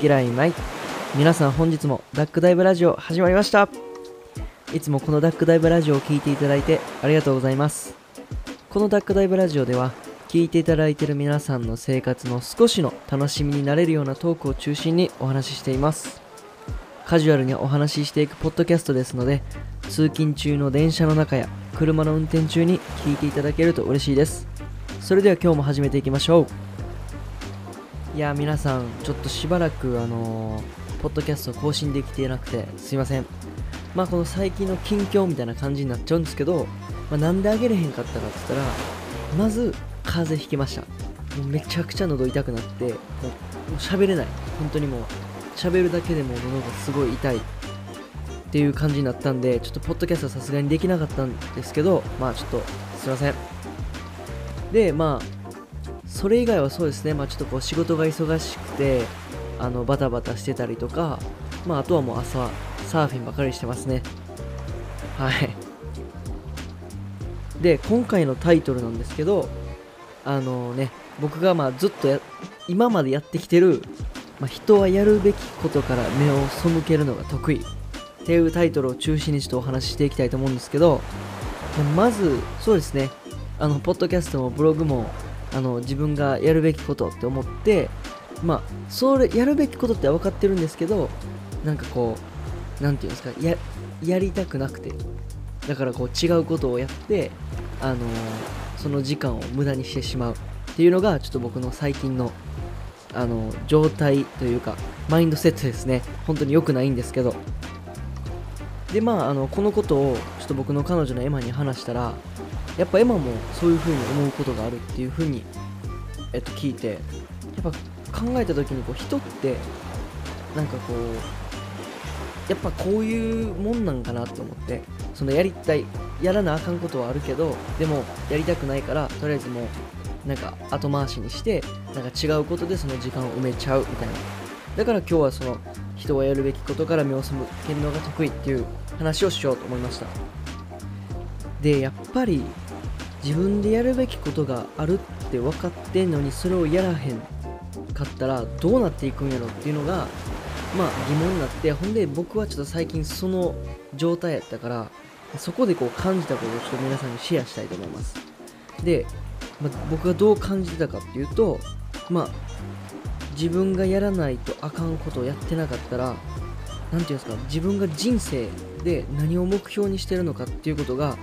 嫌いない。皆さん本日もダックダイブラジオ始まりました。いつもこのダックダイブラジオを聴いていただいてありがとうございます。このダックダイブラジオでは聞いていただいている皆さんの生活の少しの楽しみになれるようなトークを中心にお話ししています。カジュアルにお話ししていくポッドキャストですので通勤中の電車の中や車の運転中に聞いていただけると嬉しいです。それでは今日も始めていきましょう。いや皆さんちょっとしばらくあのーポッドキャスト更新できていなくてすいません。まあこの最近の近況みたいな感じになっちゃうんですけど、まあ、なんであげれへんかったかって言ったらまず風邪ひきました。もうめちゃくちゃ喉痛くなってもうもう喋れない。本当にもう喋るだけでも喉がすごい痛い。っていう感じになったんでちょっとポッドキャストはさすがにできなかったんですけどまあちょっとすいません。でまあそれ以外はそうですね。まあちょっとこう仕事が忙しくてあのバタバタしてたりとかまああとはもう朝サーフィンばかりしてますね。はい。で今回のタイトルなんですけどあのね僕がまあずっとや今までやってきてる、まあ、人はやるべきことから目を背けるのが得意。っていうタイトルを中心にちょっとお話ししていきたいと思うんですけどまずそうですね。あのポッドキャストもブログもあの自分がやるべきことって思ってまあそれやるべきことって分かってるんですけどなんかこうなんていうんですかややりたくなくてだからこう違うことをやってあのーその時間を無駄にしてしまうっていうのがちょっと僕の最近のあの状態というかマインドセットですね。本当に良くないんですけど。でまああのこのことをちょっと僕の彼女のエマに話したらやっぱエマもそういう風に思うことがあるっていう風にえっと聞いてやっぱ考えた時にこう人ってなんかこうやっぱこういうもんなんかなって思ってそのやりたいやらなあかんことはあるけどでもやりたくないからとりあえずもうなんか後回しにしてなんか違うことでその時間を埋めちゃうみたいな。だから今日はその人はやるべきことから目を背けるのが得意っていう話をしようと思いました。でやっぱり自分でやるべきことがあるって分かってんのにそれをやらへんかったらどうなっていくんやろっていうのがまあ疑問になってほんで僕はちょっと最近その状態やったからそこでこう感じたことをちょっと皆さんにシェアしたいと思います。で、まあ僕がどう感じてたかっていうとまあ自分がやらないとあかんことをやってなかったら何て言うんですか自分が人生で何を目標にしてるのかっていうことが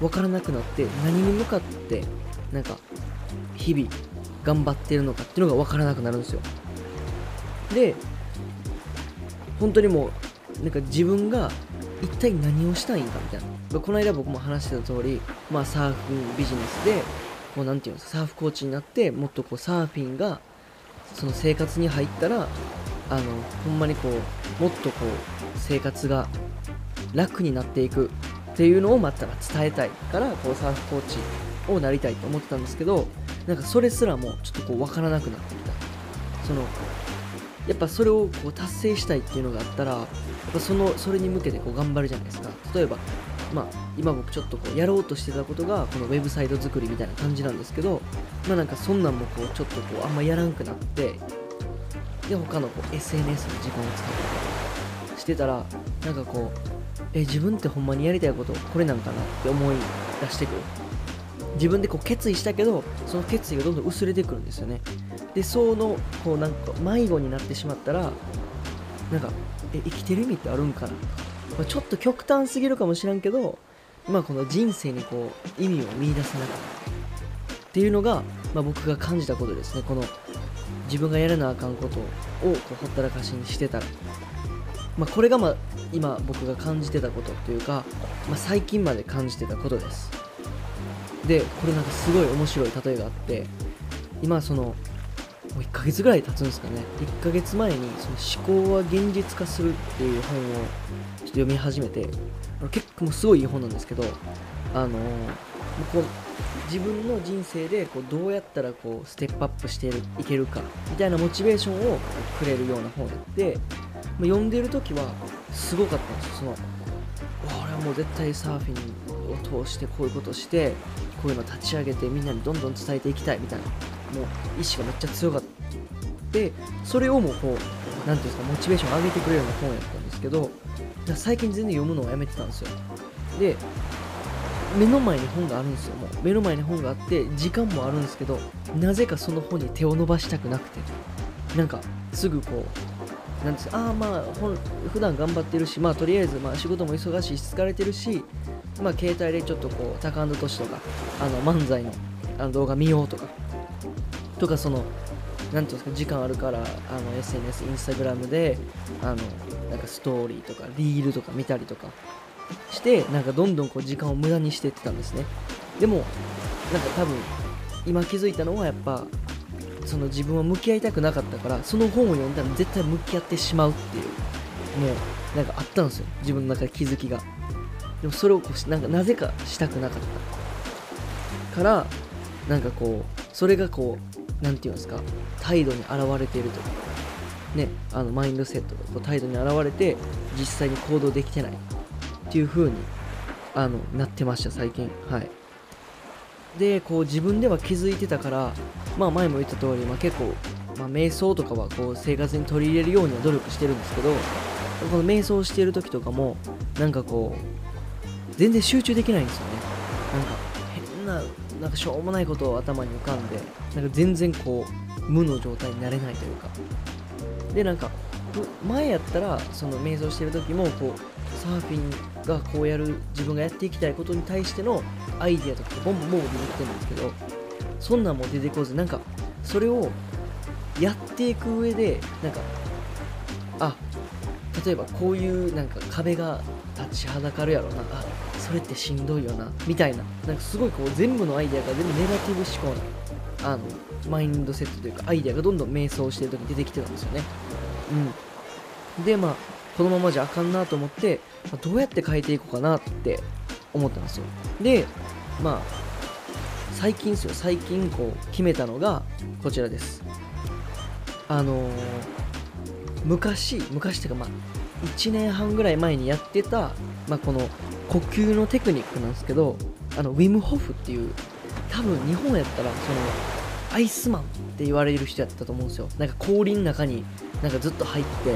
分からなくなって何に向かってなんか日々頑張ってるのかっていうのが分からなくなるんですよ。で本当にもうなんか自分が一体何をしたいんかみたいな。この間僕も話してた通りまあサーフビジネスでこうなんていうんですかサーフコーチになってもっとこうサーフィンがその生活に入ったらあのほんまにこうもっとこう生活が楽になっていくっていうのをまた伝えたいからこうサーフコーチをなりたいと思ってたんですけどなんかそれすらもちょっとこう分からなくなってきた。そのやっぱそれをこう達成したいっていうのがあったらやっぱそのそれに向けてこう頑張るじゃないですか。例えばまあ今僕ちょっとこうやろうとしてたことがこのウェブサイト作りみたいな感じなんですけどまあなんかそんなんもこうちょっとこうあんまやらんくなってで他のこう SNS の時間を使ったりとかしてたらなんかこうえ自分ってほんまにやりたいことこれなんかなって思い出してくる。自分でこう決意したけどその決意がどんどん薄れてくるんですよね。でそのこうなんか迷子になってしまったらなんかえ生きてる意味ってあるんかな、まあ、ちょっと極端すぎるかもしれんけどまあこの人生にこう意味を見出せなかったっていうのが、まあ、僕が感じたことですね。この自分がやらなあかんことをこうほったらかしにしてたら。まあ、これがまあ今僕が感じてたことというか、まあ、最近まで感じてたことです。でこれなんかすごい面白い例えがあって今そのもう1ヶ月ぐらい経つんですかね。1ヶ月前にその思考は現実化するっていう本をちょっと読み始めて結構もうすごいいい本なんですけどあのもうこう自分の人生でこうどうやったらこうステップアップしていけるかみたいなモチベーションをくれるような本でま読んでる時はすごかったんです。よその俺はもう絶対サーフィンを通してこういうことしてこういうの立ち上げてみんなにどんどん伝えていきたいみたいなもう意志がめっちゃ強かった。でそれをもうこう何ていうんですかモチベーション上げてくれるような本やったんですけど最近全然読むのをやめてたんですよ。で目の前に本があるんですよ。もう目の前に本があって時間もあるんですけどなぜかその本に手を伸ばしたくなくて。なんかすぐこうなんですああまあ本普段頑張ってるしまあとりあえずまあ仕事も忙しいし疲れてるしまあ携帯でちょっとこうタカアンドトシとかあの漫才のあの動画見ようとかとかそのなんていうんですか時間あるからあの SNS インスタグラムであのなんかストーリーとかリールとか見たりとかしてなんかどんどんこう時間を無駄にしてってたんですね。でもなんか多分今気づいたのはやっぱその自分は向き合いたくなかったからその本を読んだら絶対向き合ってしまうっていうもうなんかあったんですよ。自分の中で気づきが。でもそれをこうなんかなぜかしたくなかったからなんかこうそれがこう何て言うんですか態度に現れていると。かねあのマインドセットが態度に現れて実際に行動できてないっていう風にあのなってました最近。はい。でこう自分では気づいてたからまあ前も言った通り、まあ、結構、まあ、瞑想とかはこう生活に取り入れるようには努力してるんですけどこの瞑想してる時とかもなんかこう全然集中できないんですよね。なんか変ななんかしょうもないことを頭に浮かんでなんか全然こう無の状態になれないというか。でなんか前やったらその瞑想してる時もこうサーフィンがこうやる自分がやっていきたいことに対してのアイディアとかボンボンボンボン出てきてるんですけどそんなんも出てこずなんかそれをやっていく上でなんかあ例えばこういうなんか壁が立ちはだかるやろな。あそれってしんどいよな。みたいな。なんかすごいこう全部のアイデアが全部ネガティブ思考なあのマインドセットというかアイデアがどんどん迷走してる時に出てきてたんですよね。うん。でまあこのままじゃあかんなと思って、まあ、どうやって変えていこうかなって思ったんですよ。でまあ最近ですよ。最近こう決めたのがこちらです。あのー、昔昔っていうかまあ1年半ぐらい前にやってた、まあ、この呼吸のテクニックなんですけどあのウィム・ホフっていう多分日本やったらそのアイスマンって言われる人やったと思うんですよ。なんか氷の中になんかずっと入ってい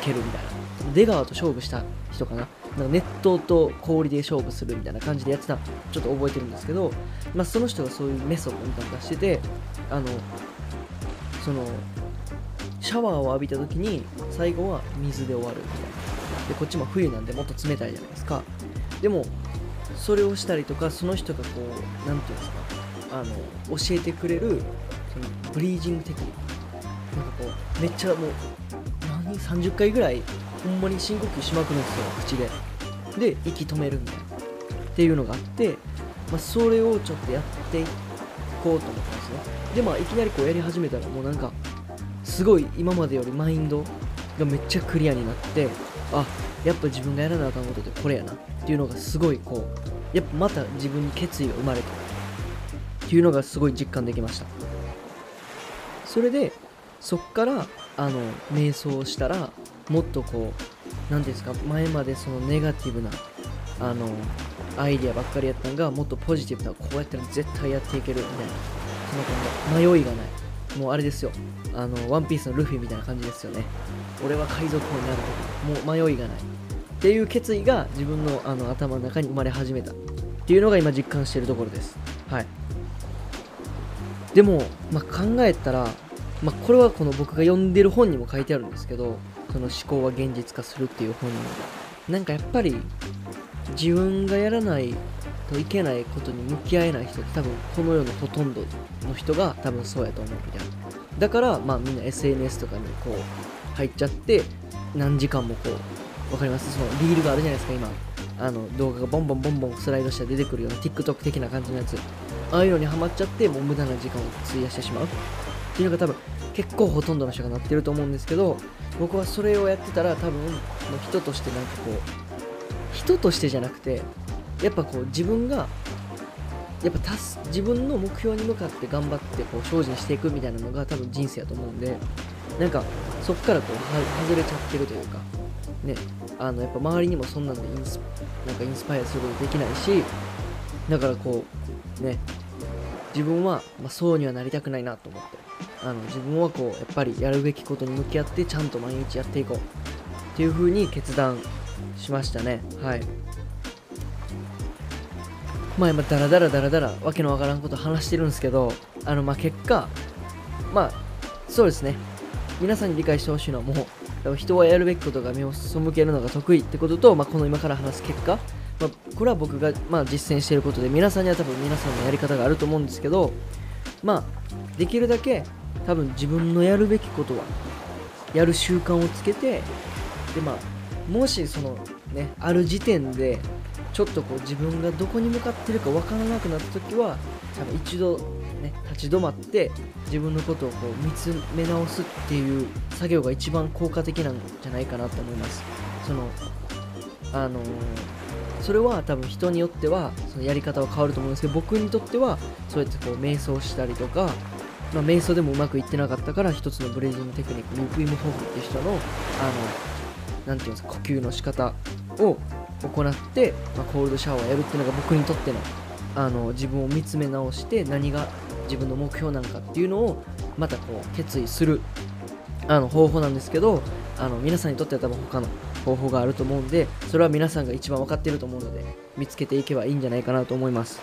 けるみたいな。出川と勝負した人かな。なんか熱湯と氷で勝負するみたいな感じでやってたちょっと覚えてるんですけど、まあ、その人がそういうメソッドみたいなの出しててあのそのシャワーを浴びた時に最後は水で終わるみたいな。でこっちも冬なんでもっと冷たいじゃないですか。でもそれをしたりとかその人がこう何て言うんですかあの教えてくれるそのブリージングテクニック。なんかこうめっちゃもう何？30回ぐらいほんまに深呼吸しまくるんですよ口で。で息止めるみたいなっていうのがあって、まあ、それをちょっとやっていこうと思ったんですね。でまあいきなりこうやり始めたらもうなんかすごい今までよりマインドがめっちゃクリアになってあやっぱ自分がやらなあかんことってこれやなっていうのがすごいこうやっぱまた自分に決意が生まれたっていうのがすごい実感できました。それでそっからあの瞑想したらもっとこう何ですか前までそのネガティブなあのアイディアばっかりやったのがもっとポジティブなこうやったら絶対やっていけるみたいなその感じ迷いがない。もうあれですよ。あのワンピースのルフィみたいな感じですよね。俺は海賊王になるとかもう迷いがない。っていう決意が自分のあの頭の中に生まれ始めた。っていうのが今実感しているところです。はい。でも、まあ、考えたら、まあ、これはこの僕が読んでる本にも書いてあるんですけどその思考は現実化するっていう本に。なんかやっぱり自分がやらないといけないことに向き合えない人って多分この世のほとんどの人が多分そうやと思うみたいな。だからまあみんな SNS とかにこう入っちゃって何時間もこう分かります？そのリールがあるじゃないですか今。あの動画がボンボンボンボンスライドして出てくるような TikTok 的な感じのやつ。ああいうのにハマっちゃってもう無駄な時間を費やしてしまう。っていうのが多分結構ほとんどの人がなってると思うんですけど僕はそれをやってたら多分人としてなんかこう人としてじゃなくてやっぱこう自分がやっぱ自分の目標に向かって頑張ってこう精進していくみたいなのが多分人生やと思うんでなんかそっからこう外れちゃってるというかねあのやっぱ周りにもそんなんでインスなんかインスパイアすることできないしだからこうね自分は、ま、そうにはなりたくないなと思って。あの自分はこうやっぱりやるべきことに向き合ってちゃんと毎日やっていこうっていう風に決断しましたね。はい。まあ今ダラダラダラダラわけのわからんこと話してるんですけどあのまあ結果まあそうですね。皆さんに理解してほしいのはもう人はやるべきことが目を背けるのが得意ってことと、まあ、この今から話す結果、まあ、これは僕が、まあ、実践していることで皆さんには多分皆さんのやり方があると思うんですけどまあできるだけ多分自分のやるべきことはやる習慣をつけてでまあもしそのねある時点でちょっとこう自分がどこに向かってるか分からなくなった時は多分一度ね立ち止まって自分のことをこう見つめ直すっていう作業が一番効果的なんじゃないかなと思います。そのあのー、それは多分人によってはそのやり方は変わると思うんですけど僕にとってはそうやってこう瞑想したりとかまあ、瞑想でもうまくいってなかったから一つのブレージングテクニックウィム・ホフっていう人のあのなんていうんですか呼吸の仕方を行って、まあ、コールドシャワーをやるっていうのが僕にとってのあの自分を見つめ直して何が自分の目標なのかっていうのをまたこう決意するあの方法なんですけどあの皆さんにとっては多分他の方法があると思うんでそれは皆さんが一番分かってると思うので見つけていけばいいんじゃないかなと思います。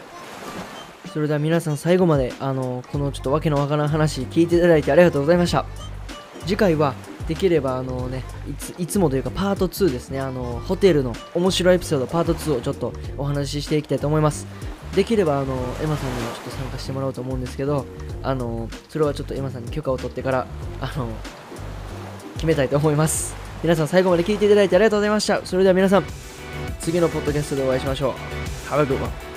それでは皆さん最後まであのこのちょっとわけのわからん話聞いていただいてありがとうございました。次回はできればあのねいついつもというかパート2ですね。あのホテルの面白いエピソードパート2をちょっとお話ししていきたいと思います。できればあのエマさんにもちょっと参加してもらおうと思うんですけどあのそれはちょっとエマさんに許可を取ってからあの決めたいと思います。皆さん最後まで聞いていただいてありがとうございました。それでは皆さん次のポッドキャストでお会いしましょう。Have a good one.